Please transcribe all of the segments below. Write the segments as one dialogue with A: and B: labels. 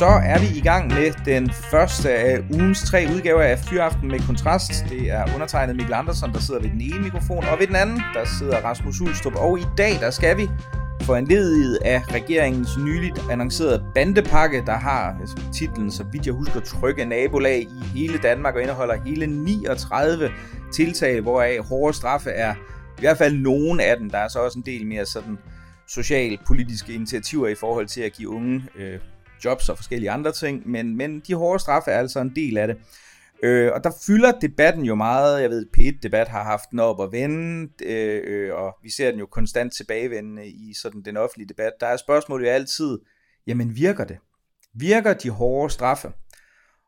A: Så er vi i gang med den første af ugens tre udgaver af Fyraften med Kontrast. Det er undertegnet Mikkel Andersen, der sidder ved den ene mikrofon, og ved den anden, der sidder Rasmus Ulstrup. Og i dag, der skal vi for en ledighed af regeringens nyligt annoncerede bandepakke, der har altså, titlen, så vidt jeg husker, trygge nabolag i hele Danmark og indeholder hele 39 tiltag, hvoraf hårde straffe er i hvert fald nogen af dem. Der er så også en del mere sådan socialpolitiske initiativer i forhold til at give unge øh, jobs og forskellige andre ting, men, men de hårde straffe er altså en del af det. Øh, og der fylder debatten jo meget. Jeg ved, P1-debat har haft den op og vende, øh, øh, og vi ser den jo konstant tilbagevendende i sådan den offentlige debat. Der er spørgsmålet jo altid, jamen virker det? Virker de hårde straffe?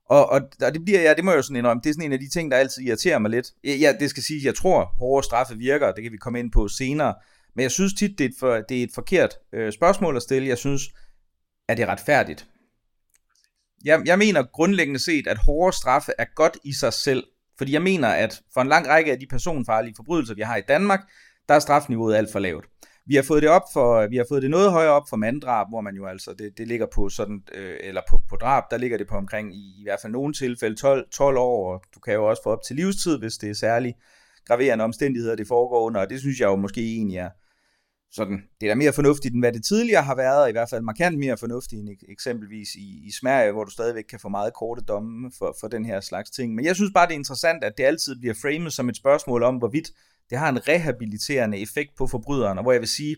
A: Og, og, og det bliver ja, det må jeg jo sådan indrømme, det er sådan en af de ting, der altid irriterer mig lidt. Ja, det skal sige, jeg tror, hårde straffe virker, det kan vi komme ind på senere. Men jeg synes tit, det er et, for, det er et forkert øh, spørgsmål at stille. Jeg synes, er det retfærdigt? Jeg, jeg mener grundlæggende set, at hårde straffe er godt i sig selv. Fordi jeg mener, at for en lang række af de personfarlige forbrydelser, vi har i Danmark, der er strafniveauet alt for lavt. Vi har fået det op for, vi har fået det noget højere op for manddrab, hvor man jo altså, det, det ligger på sådan, øh, eller på, på drab, der ligger det på omkring i, i hvert fald nogle tilfælde 12, 12 år, og du kan jo også få op til livstid, hvis det er særlig graverende omstændigheder, det foregår under, og det synes jeg jo måske egentlig er, sådan, det er da mere fornuftigt, end hvad det tidligere har været, i hvert fald markant mere fornuftigt end eksempelvis i, i Sverige, hvor du stadigvæk kan få meget korte domme for, for den her slags ting. Men jeg synes bare, det er interessant, at det altid bliver framed som et spørgsmål om, hvorvidt det har en rehabiliterende effekt på forbryderen, og hvor jeg vil sige,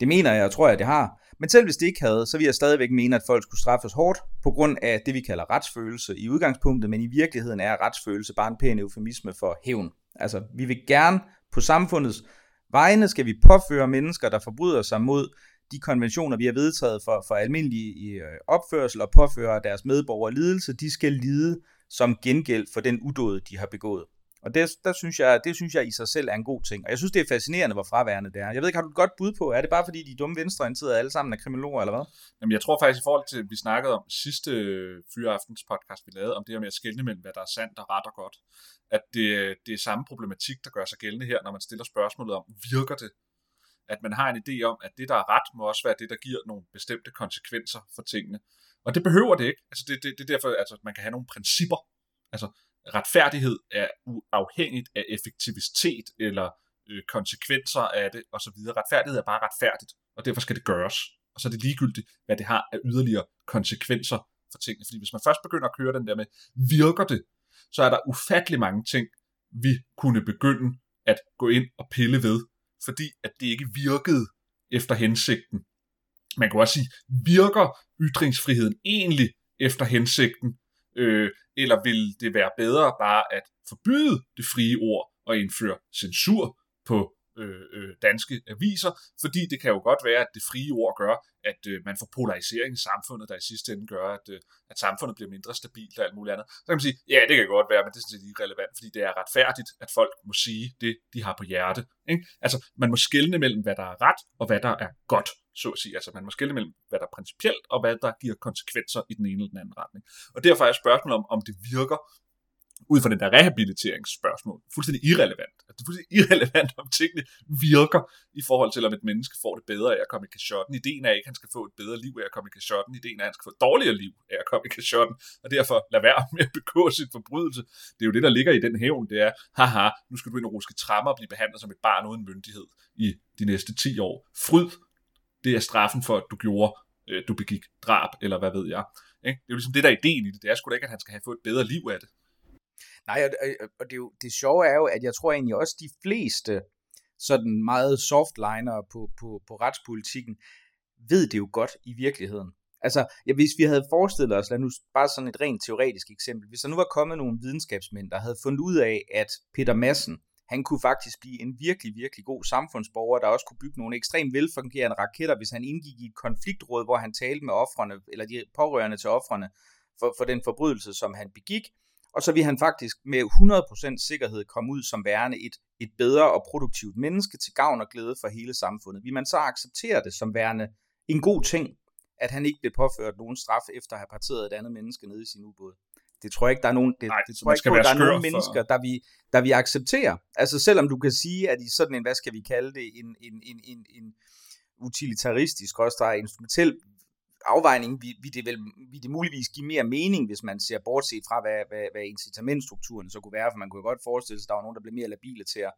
A: det mener jeg, og tror jeg, det har. Men selv hvis det ikke havde, så vil jeg stadigvæk mene, at folk skulle straffes hårdt på grund af det, vi kalder retsfølelse i udgangspunktet, men i virkeligheden er retsfølelse bare en pæn eufemisme for hævn. Altså, vi vil gerne på samfundets vegne skal vi påføre mennesker, der forbryder sig mod de konventioner, vi har vedtaget for, for almindelig øh, opførsel og påføre deres medborgere lidelse, de skal lide som gengæld for den udåd, de har begået. Og det, der synes jeg, det synes jeg i sig selv er en god ting. Og jeg synes, det er fascinerende, hvor fraværende det er. Jeg ved ikke, har du et godt bud på? Er det bare fordi, de dumme venstreorienterede alle sammen er kriminologer, eller hvad?
B: Jamen, jeg tror faktisk, i forhold til, at vi snakkede om sidste øh, fyraftens podcast, vi lavede, om det her med at skelne mellem, hvad der er sandt og ret og godt, at det, øh, det er samme problematik, der gør sig gældende her, når man stiller spørgsmålet om, virker det? At man har en idé om, at det, der er ret, må også være det, der giver nogle bestemte konsekvenser for tingene. Og det behøver det ikke. Altså, det, det, det er derfor, altså, at man kan have nogle principper. Altså, retfærdighed er uafhængigt af effektivitet eller øh, konsekvenser af det osv. Retfærdighed er bare retfærdigt, og derfor skal det gøres. Og så er det ligegyldigt, hvad det har af yderligere konsekvenser for tingene. Fordi hvis man først begynder at køre den der med, virker det, så er der ufattelig mange ting, vi kunne begynde at gå ind og pille ved, fordi at det ikke virkede efter hensigten. Man kan også sige, virker ytringsfriheden egentlig efter hensigten, øh, eller vil det være bedre bare at forbyde det frie ord og indføre censur på øh, øh, danske aviser, fordi det kan jo godt være, at det frie ord gør, at øh, man får polarisering i samfundet, der i sidste ende gør, at, øh, at samfundet bliver mindre stabilt og alt muligt andet. Så kan man sige, ja, det kan godt være, men det er sådan set ikke relevant, fordi det er retfærdigt, at folk må sige det, de har på hjerte. Ikke? Altså, man må skelne mellem, hvad der er ret, og hvad der er godt så at sige. Altså man må skelne mellem, hvad der er principielt, og hvad der giver konsekvenser i den ene eller den anden retning. Og derfor er spørgsmålet om, om det virker ud fra den der rehabiliteringsspørgsmål, fuldstændig irrelevant. Altså, det er fuldstændig irrelevant, om tingene virker i forhold til, om et menneske får det bedre af at komme i kashotten. Ideen er ikke, at han skal få et bedre liv af at komme i kashotten. Ideen er, at han skal få et dårligere liv af at komme i kashotten. Og derfor lade være med at begå sin forbrydelse. Det er jo det, der ligger i den hævn. Det er, haha, nu skal du ind og ruske trammer og blive behandlet som et barn uden myndighed i de næste 10 år. Fryd det er straffen for, at du gjorde, øh, du begik drab, eller hvad ved jeg. Ikke? Det er jo ligesom det, der er ideen i det. Det er sgu da ikke, at han skal have fået et bedre liv af det.
A: Nej, og, og det, er jo, det sjove er jo, at jeg tror egentlig også, de fleste sådan meget softliner på, på, på retspolitikken, ved det jo godt i virkeligheden. Altså, ja, hvis vi havde forestillet os, lad nu bare sådan et rent teoretisk eksempel, hvis der nu var kommet nogle videnskabsmænd, der havde fundet ud af, at Peter Madsen, han kunne faktisk blive en virkelig, virkelig god samfundsborger, der også kunne bygge nogle ekstremt velfungerende raketter, hvis han indgik i et konfliktråd, hvor han talte med offrene, eller de pårørende til offrene, for, for den forbrydelse, som han begik. Og så vil han faktisk med 100% sikkerhed komme ud som værende et, et bedre og produktivt menneske til gavn og glæde for hele samfundet. Vil man så acceptere det som værende en god ting, at han ikke blev påført nogen straf efter at have parteret et andet menneske nede i sin ubåd. Det tror jeg ikke, der er nogen, det,
B: Nej,
A: det tror jeg ikke, der er nogen
B: for-
A: mennesker, der vi, der vi accepterer. Altså selvom du kan sige, at i sådan en, hvad skal vi kalde det, en, en, en, en, en utilitaristisk, også der er instrumentel afvejning, vi, vi, det vil, vi det muligvis give mere mening, hvis man ser bortset fra, hvad, hvad, hvad incitamentstrukturen så kunne være, for man kunne godt forestille sig, at der var nogen, der blev mere labile til at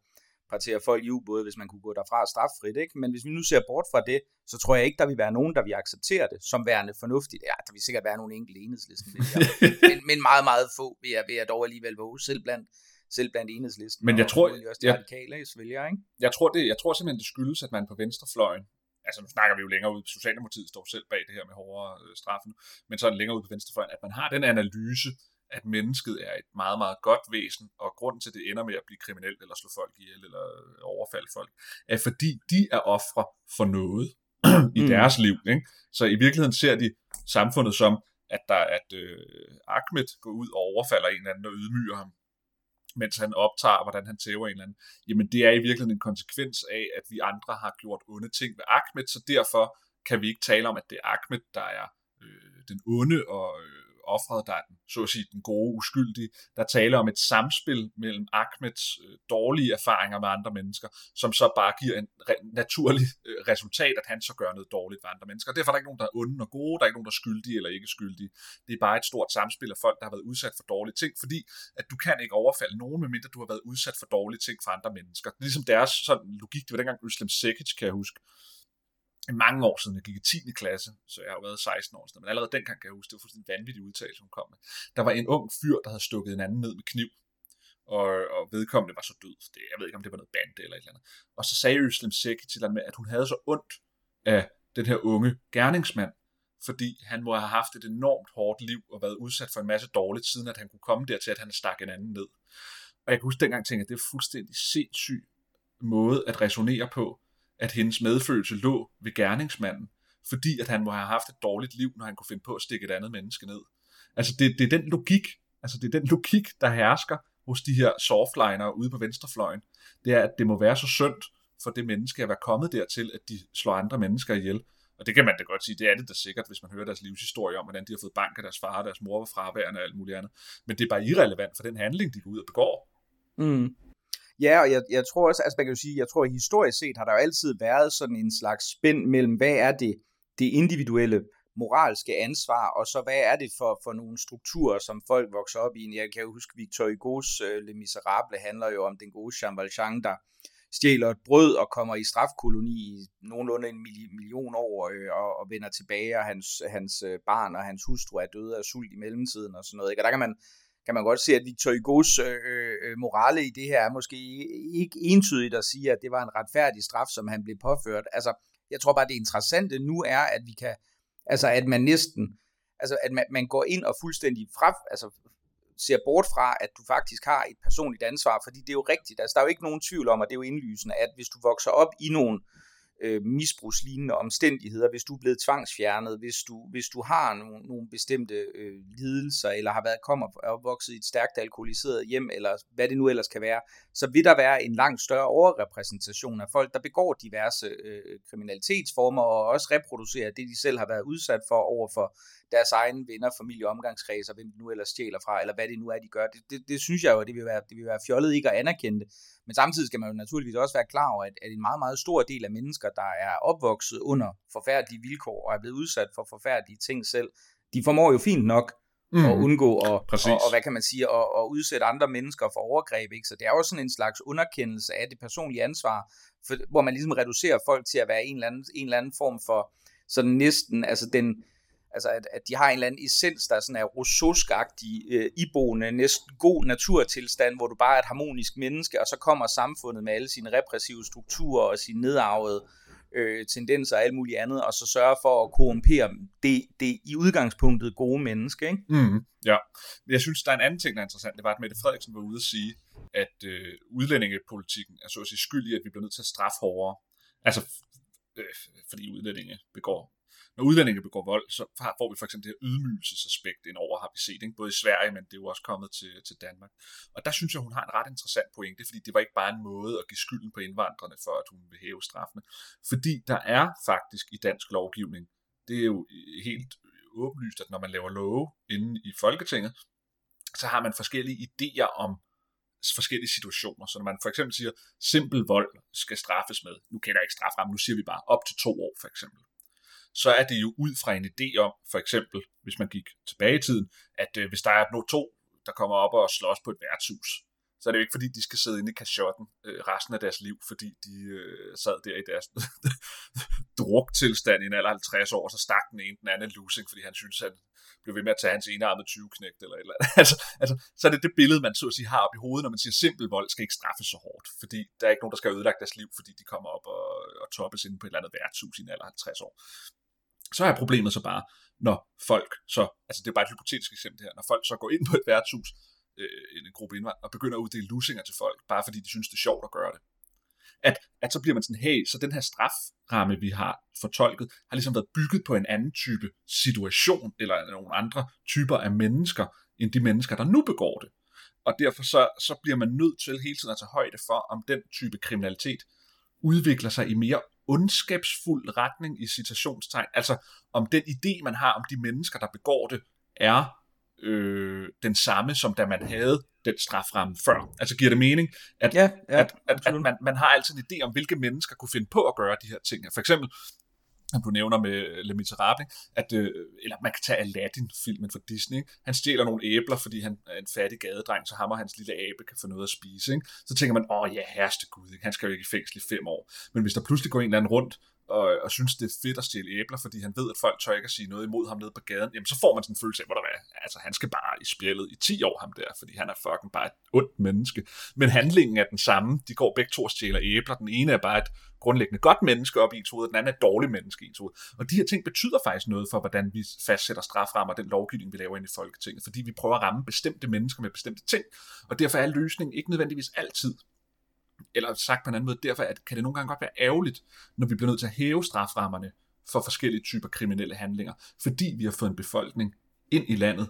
A: partere folk i ubåde, hvis man kunne gå derfra straffrit, ikke? Men hvis vi nu ser bort fra det, så tror jeg ikke, der vil være nogen, der vil acceptere det som værende fornuftigt. Ja, der vil sikkert være nogle enkelte enhedslisten, men, men meget, meget få vil jeg, vil jeg dog alligevel våge, selv blandt, selv blandt enhedslisten.
B: Men jeg
A: og
B: tror-
A: formodentlig også de
B: jeg-
A: radikale vælger, ikke?
B: Jeg tror, det, jeg tror simpelthen, det skyldes, at man på venstrefløjen, altså nu snakker vi jo længere ud, Socialdemokratiet står selv bag det her med hårdere øh, straffe nu, men sådan længere ud på venstrefløjen, at man har den analyse, at mennesket er et meget, meget godt væsen, og grunden til, at det ender med at blive kriminelt, eller slå folk ihjel, eller øh, overfalde folk, er fordi de er ofre for noget i
A: Mm.
B: deres liv. Ikke? Så i virkeligheden ser de samfundet som, at der at øh, Ahmed går ud og overfalder en eller anden og ydmyger ham, mens han optager, hvordan han tæver en eller anden. Jamen det er i virkeligheden en konsekvens af, at vi andre har gjort onde ting ved Ahmed, så derfor kan vi ikke tale om, at det er Ahmed, der er øh, den onde og øh, offret, der er den, så at sige, den gode, uskyldige. Der taler om et samspil mellem Ahmeds øh, dårlige erfaringer med andre mennesker, som så bare giver en re- naturlig øh, resultat, at han så gør noget dårligt ved andre mennesker. Og derfor er der ikke nogen, der er onde og gode, der er ikke nogen, der er skyldige eller ikke skyldige. Det er bare et stort samspil af folk, der har været udsat for dårlige ting, fordi at du kan ikke overfalde nogen, medmindre du har været udsat for dårlige ting fra andre mennesker. Det er ligesom deres sådan, logik, det var dengang Øslem Sekic, kan jeg huske, mange år siden, jeg gik i 10. klasse, så jeg har været 16 år siden, men allerede dengang kan jeg huske, det var fuldstændig vanvittig udtalelse, hun kom med. Der var en ung fyr, der havde stukket en anden ned med kniv, og, og vedkommende var så død. Det, jeg ved ikke, om det var noget bande eller et eller andet. Og så sagde Øslem Sæk til med, at hun havde så ondt af den her unge gerningsmand, fordi han må have haft et enormt hårdt liv og været udsat for en masse dårligt, siden at han kunne komme dertil, at han stak en anden ned. Og jeg kan huske dengang tænke, at det er fuldstændig sindssyg måde at resonere på, at hendes medfølelse lå ved gerningsmanden, fordi at han må have haft et dårligt liv, når han kunne finde på at stikke et andet menneske ned. Altså det, det er den logik, altså det er den logik, der hersker hos de her softliner ude på venstrefløjen. Det er, at det må være så synd for det menneske at være kommet dertil, at de slår andre mennesker ihjel. Og det kan man da godt sige, det er det da sikkert, hvis man hører deres livshistorie om, hvordan de har fået bank af deres far, og deres mor var fraværende og alt muligt andet. Men det er bare irrelevant for den handling, de går ud og begår.
A: Mm. Ja, og jeg, jeg tror også, altså man kan jo sige, jeg tror at historisk set har der jo altid været sådan en slags spænd mellem, hvad er det, det individuelle moralske ansvar, og så hvad er det for, for nogle strukturer, som folk vokser op i. Jeg kan jo huske, Victor Hugo's øh, uh, Le Miserable handler jo om den gode Jean Valjean, der stjæler et brød og kommer i strafkoloni i nogenlunde en million år øh, og, og vender tilbage, og hans, hans øh, barn og hans hustru er døde af sult i mellemtiden og sådan noget. Ikke? Og der kan man, kan man godt se, at Victor Hugo's øh, øh, morale i det her er måske ikke entydigt at sige, at det var en retfærdig straf, som han blev påført. Altså, jeg tror bare, det interessante nu er, at vi kan, altså at man næsten, altså at man, man går ind og fuldstændig fra, altså ser bort fra, at du faktisk har et personligt ansvar, fordi det er jo rigtigt, altså der er jo ikke nogen tvivl om, at det er jo indlysende, at hvis du vokser op i nogle øh, Øh, misbrugslignende omstændigheder, hvis du er blevet tvangsfjernet, hvis du, hvis du har nogle, nogle bestemte øh, lidelser, eller har været kommet og vokset i et stærkt alkoholiseret hjem, eller hvad det nu ellers kan være, så vil der være en langt større overrepræsentation af folk, der begår diverse øh, kriminalitetsformer, og også reproducerer det, de selv har været udsat for over for deres egne venner, familie, omgangskreds, og hvem de nu ellers stjæler fra, eller hvad det nu er, de gør. Det, det, det synes jeg jo, det vil, være, det vil være fjollet ikke at anerkende det. Men samtidig skal man jo naturligvis også være klar over, at, at en meget, meget stor del af mennesker, der er opvokset under forfærdelige vilkår og er blevet udsat for forfærdelige ting selv, de formår jo fint nok mm. at undgå og, og, og, hvad kan man sige, at, at udsætte andre mennesker for overgreb. Ikke? Så det er jo sådan en slags underkendelse af det personlige ansvar, for, hvor man ligesom reducerer folk til at være en eller anden, en eller anden form for sådan næsten, altså den, altså at, at de har en eller anden essens, der sådan er rousseauskagtig, øh, iboende, næsten god naturtilstand, hvor du bare er et harmonisk menneske, og så kommer samfundet med alle sine repressive strukturer og sine nedarvede øh, tendenser og alt muligt andet, og så sørge for at korrumpere det, det i udgangspunktet gode menneske. Ikke?
B: Mm, ja, jeg synes, der er en anden ting, der er interessant. Det var, at Mette Frederiksen var ude at sige, at øh, udlændingepolitikken er så at sige skyld i, at vi bliver nødt til at straffe hårdere. Altså, øh, fordi udlændinge begår når udlændinge begår vold, så får vi for eksempel det her ydmygelsesaspekt indover, har vi set, ikke? både i Sverige, men det er jo også kommet til, til Danmark. Og der synes jeg, hun har en ret interessant pointe, fordi det var ikke bare en måde at give skylden på indvandrerne for, at hun vil hæve straffene. Fordi der er faktisk i dansk lovgivning det er jo helt åbenlyst, at når man laver love inde i Folketinget, så har man forskellige idéer om forskellige situationer. Så når man for eksempel siger, simpel vold skal straffes med, nu kender jeg ikke straframme, nu siger vi bare op til to år for eksempel, så er det jo ud fra en idé om, for eksempel, hvis man gik tilbage i tiden, at øh, hvis der er no to, der kommer op og slås på et værtshus, så er det jo ikke fordi, de skal sidde inde i kashotten øh, resten af deres liv, fordi de øh, sad der i deres druktilstand i en alder 50 år, og så stak den ene den anden losing, fordi han synes, at han blev ved med at tage hans enarmede 20-knægt eller et eller andet. altså, altså, så er det det billede, man så at sige har op i hovedet, når man siger, simpel vold skal ikke straffes så hårdt, fordi der er ikke nogen, der skal ødelægge deres liv, fordi de kommer op og, og toppes inde på et eller andet værtshus i en alder 50 år. Så er problemet så bare, når folk så, altså det er bare et hypotetisk eksempel her, når folk så går ind på et værtshus, øh, en gruppe indvandrere, og begynder at uddele lusinger til folk, bare fordi de synes, det er sjovt at gøre det. At, at så bliver man sådan, hey, så den her straframme, vi har fortolket, har ligesom været bygget på en anden type situation, eller nogle andre typer af mennesker, end de mennesker, der nu begår det. Og derfor så, så bliver man nødt til hele tiden at tage højde for, om den type kriminalitet udvikler sig i mere ondskabsfuld retning i citationstegn. Altså om den idé, man har om de mennesker, der begår det, er øh, den samme, som da man havde den straframme før. Altså giver det mening, at,
A: ja, ja,
B: at, at, at man, man har altid en idé om, hvilke mennesker kunne finde på at gøre de her ting. For eksempel, du nævner med øh, Le Miserable, at, øh, eller man kan tage Aladdin-filmen fra Disney. Ikke? Han stjæler nogle æbler, fordi han er en fattig gadedreng, så ham og hans lille abe kan få noget at spise. Ikke? Så tænker man, åh ja, herste gud, ikke? han skal jo ikke i fængsel i fem år. Men hvis der pludselig går en eller anden rundt og, og synes, det er fedt at stjæle æbler, fordi han ved, at folk tør ikke at sige noget imod ham nede på gaden, jamen så får man sådan en følelse af, hvor der er, altså han skal bare i spjældet i 10 år, ham der, fordi han er fucking bare et ondt menneske. Men handlingen er den samme. De går begge to og stjæler æbler. Den ene er bare et grundlæggende godt menneske op i ens hoved, den anden er et dårligt menneske i ens hoved. Og de her ting betyder faktisk noget for, hvordan vi fastsætter straframmer den lovgivning, vi laver ind i Folketinget, fordi vi prøver at ramme bestemte mennesker med bestemte ting. Og derfor er løsningen ikke nødvendigvis altid eller sagt på en anden måde, derfor at, kan det nogle gange godt være ærgerligt, når vi bliver nødt til at hæve straframmerne for forskellige typer kriminelle handlinger, fordi vi har fået en befolkning ind i landet,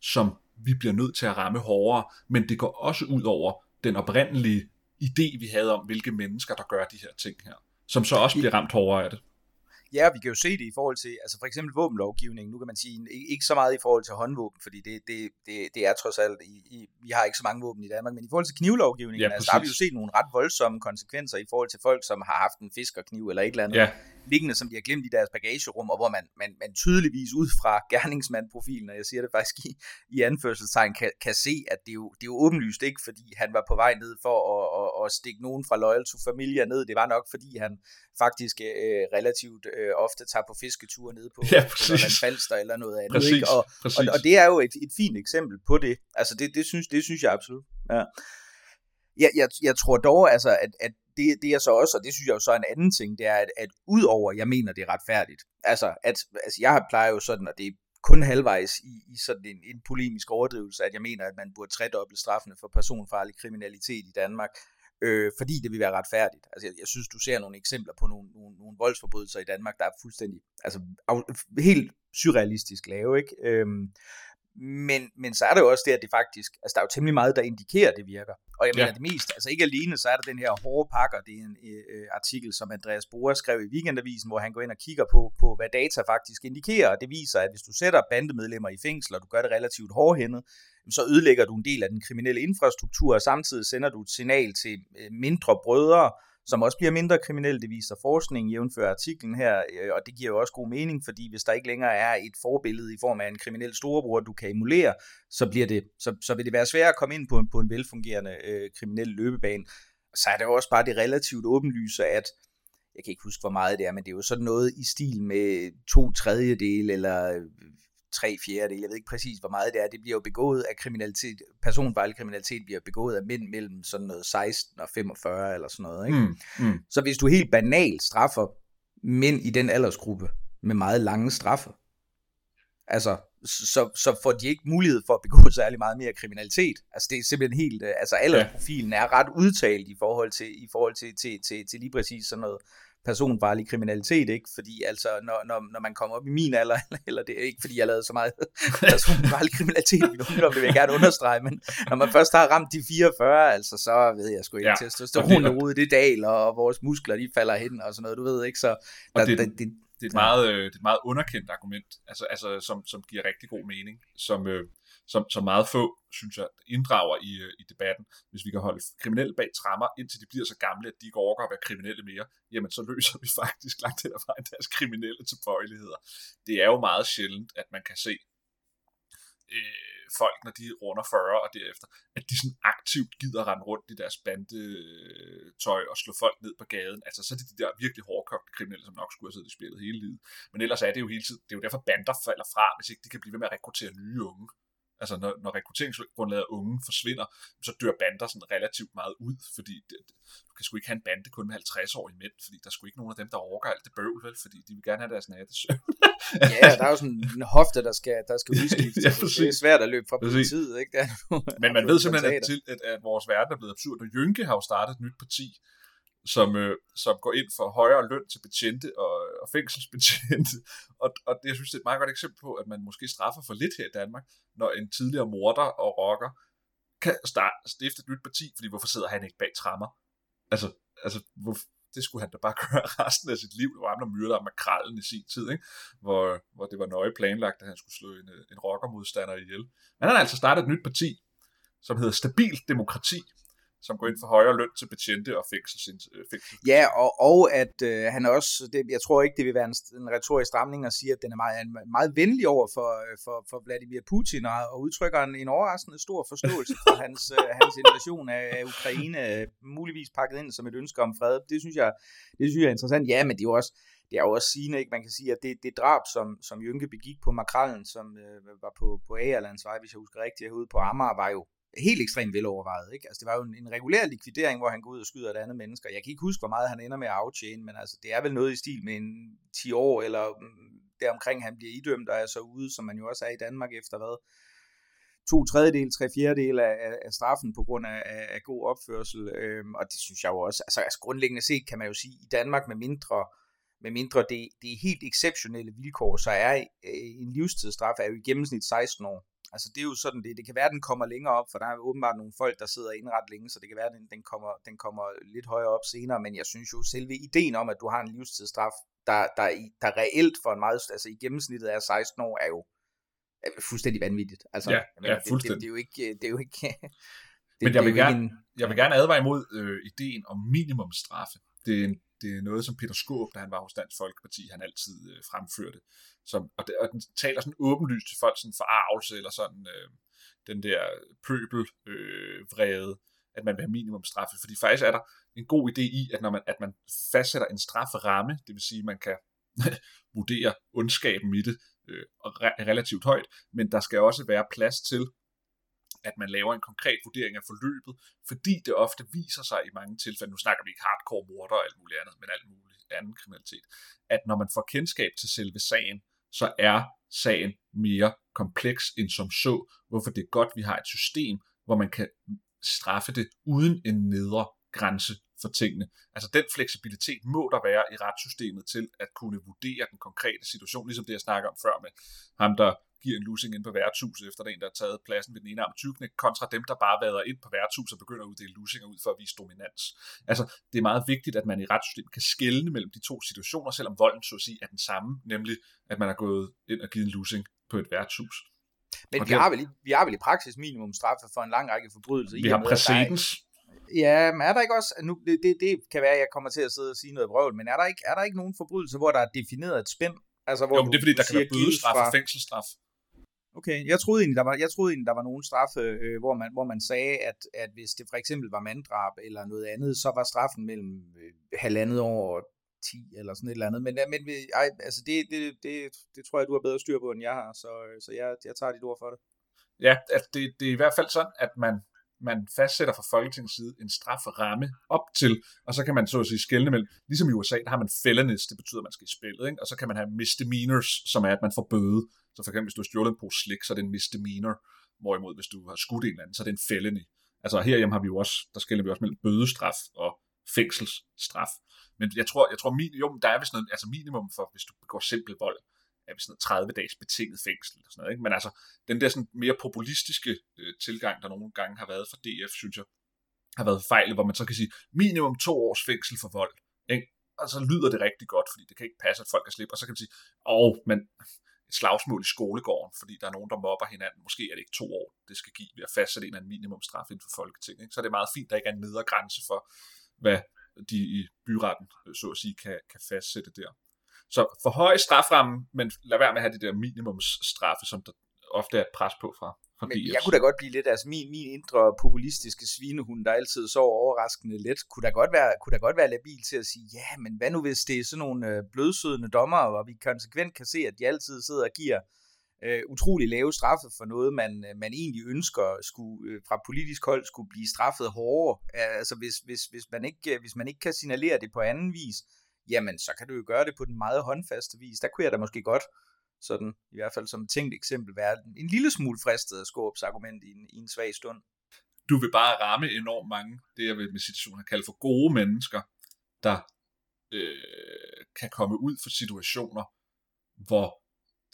B: som vi bliver nødt til at ramme hårdere, men det går også ud over den oprindelige idé, vi havde om, hvilke mennesker, der gør de her ting her, som så også bliver ramt hårdere af det.
A: Ja, vi kan jo se det i forhold til, altså for eksempel våbenlovgivning, nu kan man sige, ikke så meget i forhold til håndvåben, fordi det, det, det, det er trods alt, i, i, vi har ikke så mange våben i Danmark, men i forhold til knivlovgivningen, ja, altså, der har vi jo set nogle ret voldsomme konsekvenser i forhold til folk, som har haft en fiskerkniv eller et eller andet, ja. liggende, som de har glemt i deres bagagerum, og hvor man, man, man tydeligvis ud fra gerningsmandprofilen, og jeg siger det faktisk i, i anførselstegn, kan, kan se, at det er, jo, det jo åbenlyst ikke, fordi han var på vej ned for at, at, at stikke nogen fra Loyal to Familia ned, det var nok fordi han faktisk øh, relativt øh, ofte tager på fisketure nede på, ja, på Falster eller noget andet.
B: Præcis,
A: ikke? Og, og, og det er jo et, et fint eksempel på det. Altså det, det, synes, det synes jeg absolut. Ja. Jeg, jeg, jeg tror dog, altså, at, at det, det er så også, og det synes jeg jo så er en anden ting, det er, at, at udover, jeg mener, det er retfærdigt. Altså, at, altså jeg plejer jo sådan, og det er kun halvvejs i, i sådan en, en polemisk overdrivelse, at jeg mener, at man burde tredoble straffene for personfarlig kriminalitet i Danmark øh, fordi det vil være retfærdigt. Altså, jeg, jeg synes, du ser nogle eksempler på nogle, nogle, nogle voldsforbrydelser i Danmark, der er fuldstændig, altså helt surrealistisk lave, ikke? Øhm, men, men så er det jo også det, at det faktisk, altså der er jo temmelig meget, der indikerer, at det virker. Og jeg mener ja. det mest, altså ikke alene, så er der den her hårde pakker, det er en øh, artikel, som Andreas Boer skrev i Weekendavisen, hvor han går ind og kigger på, på, hvad data faktisk indikerer, og det viser, at hvis du sætter bandemedlemmer i fængsel, og du gør det relativt hårdhændet, så ødelægger du en del af den kriminelle infrastruktur, og samtidig sender du et signal til øh, mindre brødre, som også bliver mindre kriminelle, det viser forskning, jævnfører artiklen her, øh, og det giver jo også god mening, fordi hvis der ikke længere er et forbillede i form af en kriminel storebror, du kan emulere, så, bliver det, så, så vil det være svært at komme ind på en, på en velfungerende øh, kriminel løbebane. Så er det jo også bare det relativt åbenlyse, at jeg kan ikke huske, hvor meget det er, men det er jo sådan noget i stil med to tredjedel eller øh, tre fjerdedel, jeg ved ikke præcis, hvor meget det er, det bliver jo begået af kriminalitet, personfarlig kriminalitet bliver begået af mænd mellem sådan noget 16 og 45 eller sådan noget. Ikke? Mm, mm. Så hvis du helt banalt straffer mænd i den aldersgruppe med meget lange straffe, altså, så, så får de ikke mulighed for at begå særlig meget mere kriminalitet. Altså det er simpelthen helt, øh, altså aldersprofilen er ret udtalt i forhold til, i forhold til, til, til, til lige præcis sådan noget personfarlig kriminalitet, ikke? Fordi altså, når, når, når man kommer op i min alder, eller det er ikke, fordi jeg lavede så meget personfarlig kriminalitet i ungdom, det vil jeg gerne understrege, men når man først har ramt de 44, altså, så ved jeg sgu ikke, ja. testosteron ud det dal, og vores muskler, de falder hen, og sådan noget, du ved ikke, så der,
B: det,
A: der, det,
B: det er et meget, øh, det er et meget underkendt argument, altså, altså som, som giver rigtig god mening, som, øh, som, som meget få, synes jeg, inddrager i, øh, i debatten. Hvis vi kan holde kriminelle bag trammer, indtil de bliver så gamle, at de ikke overgår at være kriminelle mere, jamen så løser vi faktisk langt hen ad vejen deres kriminelle tilbøjeligheder. Det er jo meget sjældent, at man kan se øh, folk, når de runder 40 og derefter, at de sådan aktivt gider rende rundt i deres bandetøj og slå folk ned på gaden. Altså, så er det de der virkelig hårdkogte kriminelle, som nok skulle have siddet i spillet hele livet. Men ellers er det jo hele tiden, det er jo derfor bander falder fra, hvis ikke de kan blive ved med at rekruttere nye unge. Altså, når, når rekrutteringsgrundlaget af unge forsvinder, så dør bander sådan relativt meget ud, fordi det, du kan sgu ikke have en bande kun med 50-årige mænd, fordi der er sgu ikke nogen af dem, der overgår alt det bøvl, vel, fordi de vil gerne have deres nattesøvn.
A: ja, der er jo sådan en hofte, der skal, der skal udskiftes. ja, det er svært at løbe fra politiet, ikke? Der
B: Men man ved simpelthen, at, til, at, at vores verden er blevet absurd, og Jynke har jo startet et nyt parti, som, øh, som går ind for højere løn til betjente og, og fængselsbetjente. Og, og det, jeg synes, det er et meget godt eksempel på, at man måske straffer for lidt her i Danmark, når en tidligere morder og rocker kan starte, stifte et nyt parti, fordi hvorfor sidder han ikke bag trammer? Altså, altså hvor, det skulle han da bare gøre resten af sit liv. Det var ham, der myrdede med krallen i sin tid, ikke? Hvor, hvor det var nøje planlagt, at han skulle slå en, en rockermodstander ihjel. Men han har altså startet et nyt parti, som hedder Stabilt Demokrati, som går ind for højere løn til betjente og fængsel.
A: Øh, fængsel. Ja, og, og at øh, han også, det, jeg tror ikke, det vil være en, en retorisk stramning at sige, at den er meget, meget venlig over for, øh, for, for Vladimir Putin, og, og udtrykker en, en overraskende stor forståelse for hans, øh, hans invasion af, af Ukraine, muligvis pakket ind som et ønske om fred. Det synes jeg, det synes jeg er interessant. Ja, men det er jo også, det er jo også sigende, ikke? Man kan sige, at det, det drab, som, som Jynke begik på Makrallen, som øh, var på, på Agerlandsvej, hvis jeg husker rigtigt, herude på Amager, var jo helt ekstremt velovervejet. Ikke? Altså, det var jo en, en regulær likvidering, hvor han går ud og skyder et andet menneske. Jeg kan ikke huske, hvor meget han ender med at aftjene, men altså, det er vel noget i stil med en 10 år, eller mm, deromkring han bliver idømt, og er så ude, som man jo også er i Danmark efter hvad? to tredjedel, tre fjerdedel af, af straffen på grund af, af, af god opførsel, øhm, og det synes jeg jo også, altså, altså grundlæggende set kan man jo sige, i Danmark med mindre, med mindre det, det er helt exceptionelle vilkår, så er øh, en livstidsstraf er jo i gennemsnit 16 år. Altså det er jo sådan, det, det kan være, at den kommer længere op, for der er åbenbart nogle folk, der sidder indret længe, så det kan være, at den, den, kommer, den kommer lidt højere op senere, men jeg synes jo, selve ideen om, at du har en livstidsstraf, der, der, der reelt for en meget, altså i gennemsnittet er 16 år, er jo er fuldstændig vanvittigt. Altså,
B: ja, mener, ja, fuldstændig.
A: Det, det, det, er jo ikke, det er jo ikke
B: det, Men jeg vil, gerne, en, jeg vil gerne advare imod øh, ideen om minimumstraffe. Det er, en, det er noget, som Peter Skåb, da han var hos Dansk Folkeparti, han altid øh, fremførte. Som, og, det, og den taler sådan åbenlyst til folk sådan forarvelse, eller sådan øh, den der pøbel øh, vrede, at man vil have minimumstraffe. Fordi faktisk er der en god idé i, at når man, at man fastsætter en strafferamme, det vil sige, at man kan vurdere ondskaben i det øh, re- relativt højt, men der skal også være plads til, at man laver en konkret vurdering af forløbet, fordi det ofte viser sig i mange tilfælde, nu snakker vi ikke hardcore morder og alt muligt andet, men alt muligt anden kriminalitet, at når man får kendskab til selve sagen, så er sagen mere kompleks end som så, hvorfor det er godt, at vi har et system, hvor man kan straffe det uden en nedre grænse for tingene. Altså den fleksibilitet må der være i retssystemet til at kunne vurdere den konkrete situation, ligesom det jeg snakker om før med ham, der giver en losing ind på værtshuset, efter den, der har taget pladsen ved den ene arm tyvknæk, kontra dem, der bare vader ind på værtshuset og begynder at uddele losinger ud for at vise dominans. Altså, det er meget vigtigt, at man i retssystemet kan skelne mellem de to situationer, selvom volden, så at sige, er den samme, nemlig at man har gået ind og givet en losing på et værtshus.
A: Men vi, har vel i, vi har vel i praksis minimumstraffe for en lang række forbrydelser.
B: Vi har præcedens.
A: Ja, men er der ikke også, nu, det, det, det kan være, at jeg kommer til at sidde og sige noget vrøvl, men er der ikke, er der ikke nogen forbrydelser, hvor der er defineret et spænd?
B: Altså, hvor jo, men det er fordi, der kan være bødestraf fra... og fængselsstraf.
A: Okay, jeg troede egentlig, der var, jeg troede egentlig, der var nogen straffe, øh, hvor, man, hvor man sagde, at, at hvis det for eksempel var manddrab eller noget andet, så var straffen mellem øh, halvandet år og 10 eller sådan et eller andet. Men, øh, men øh, ej, altså det, det, det, det tror jeg, du har bedre styr på, end jeg har, så, øh, så jeg, jeg tager dit ord for det.
B: Ja, altså det, det er i hvert fald sådan, at man, man fastsætter fra Folketingets side en strafferamme op til, og så kan man så at sige skældne mellem, ligesom i USA, der har man felonies, det betyder, at man skal i spillet, ikke? og så kan man have misdemeanors, som er, at man får bøde. Så for eksempel, hvis du har stjålet en pose slik, så er det en misdemeanor, hvorimod hvis du har skudt en eller anden, så er det en felony. Altså herhjemme har vi jo også, der skiller vi også mellem bødestraf og fængselsstraf. Men jeg tror, jeg tror jo, der er vist noget, altså minimum for, hvis du begår simpel vold, er sådan 30 dages betinget fængsel. Og sådan noget, ikke? Men altså, den der sådan mere populistiske øh, tilgang, der nogle gange har været for DF, synes jeg, har været fejl, hvor man så kan sige minimum to års fængsel for vold. Ikke? og så lyder det rigtig godt, fordi det kan ikke passe, at folk kan slippe, og så kan man sige, åh, men et slagsmål i skolegården, fordi der er nogen, der mobber hinanden. Måske er det ikke to år, det skal give ved at fastsætte en eller anden minimumstraf inden for Folketinget. Ikke? Så er det meget fint, at der ikke er en nedre grænse for, hvad de i byretten, øh, så at sige, kan, kan fastsætte der. Så forhøj straframmen, men lad være med at have de der minimumsstraffe, som der ofte er et pres på fra, fra
A: men jeg kunne da godt blive lidt, altså min, min indre populistiske svinehund, der altid så overraskende let, kunne da godt være, kunne da godt være labil til at sige, ja, men hvad nu hvis det er sådan nogle øh, blødsødende dommer, og vi konsekvent kan se, at de altid sidder og giver øh, utrolig lave straffe for noget, man, øh, man egentlig ønsker skulle, øh, fra politisk hold skulle blive straffet hårdere. Altså hvis, hvis, hvis, man ikke, øh, hvis man ikke kan signalere det på anden vis, jamen så kan du jo gøre det på den meget håndfaste vis. Der kunne jeg da måske godt sådan i hvert fald som et tænkt eksempel, være en lille smule fristet af Skåbs argument i en, i en svag stund.
B: Du vil bare ramme enormt mange, det jeg vil med situationer kaldt for gode mennesker, der øh, kan komme ud for situationer, hvor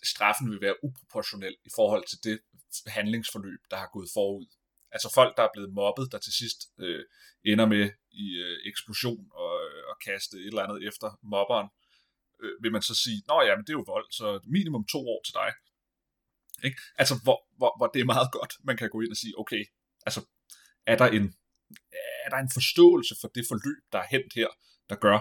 B: straffen vil være uproportionel i forhold til det handlingsforløb, der har gået forud. Altså folk, der er blevet mobbet, der til sidst øh, ender med i øh, eksplosion og kaste et eller andet efter mobberen, øh, vil man så sige, nå ja, men det er jo vold, så minimum to år til dig. Ikke? Altså, hvor, hvor, hvor det er meget godt, man kan gå ind og sige, okay, altså, er der en, er der en forståelse for det forløb, der er hent her, der gør,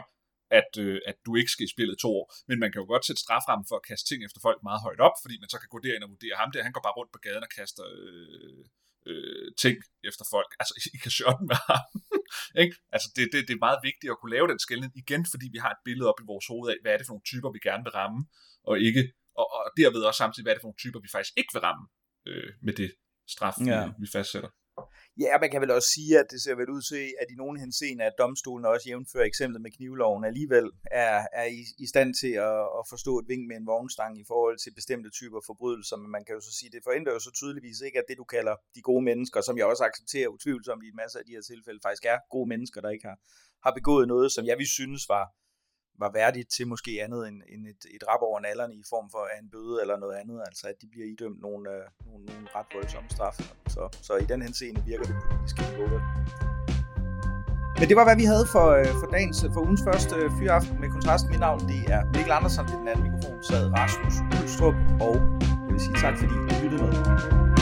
B: at, øh, at du ikke skal i spillet to år. Men man kan jo godt sætte straframmen for at kaste ting efter folk meget højt op, fordi man så kan gå derind og vurdere ham der, han går bare rundt på gaden og kaster øh, øh, ting efter folk. Altså, I kan shorten med ham. ikke? Altså, det, det, det er meget vigtigt at kunne lave den skældning igen, fordi vi har et billede op i vores hoved af, hvad er det for nogle typer, vi gerne vil ramme, og ikke og, og derved også samtidig, hvad er det for nogle typer, vi faktisk ikke vil ramme øh, med det straf, ja. vi, vi fastsætter.
A: Ja, man kan vel også sige, at det ser vel ud til, at i nogen henseende, at domstolen også jævnfører eksemplet med knivloven, alligevel er, er i, i stand til at, at forstå et vink med en vognstang i forhold til bestemte typer forbrydelser, men man kan jo så sige, det forhindrer jo så tydeligvis ikke, at det du kalder de gode mennesker, som jeg også accepterer utvivlsomt i en masse af de her tilfælde, faktisk er gode mennesker, der ikke har, har begået noget, som jeg vil synes var, var værdigt til måske andet end, end et, et rap over nallerne i form for en bøde eller noget andet, altså at de bliver idømt nogle, øh, nogle, nogle ret voldsomme straffe. Så, så i den henseende virker det politisk ikke Men det var, hvad vi havde for, øh, for dagens, øh, for ugens første øh, fyraften med kontrast. Mit navn, det er Mikkel Andersen, det den anden mikrofon sad Rasmus Ulstrup, og jeg vil sige tak, fordi I lyttede med.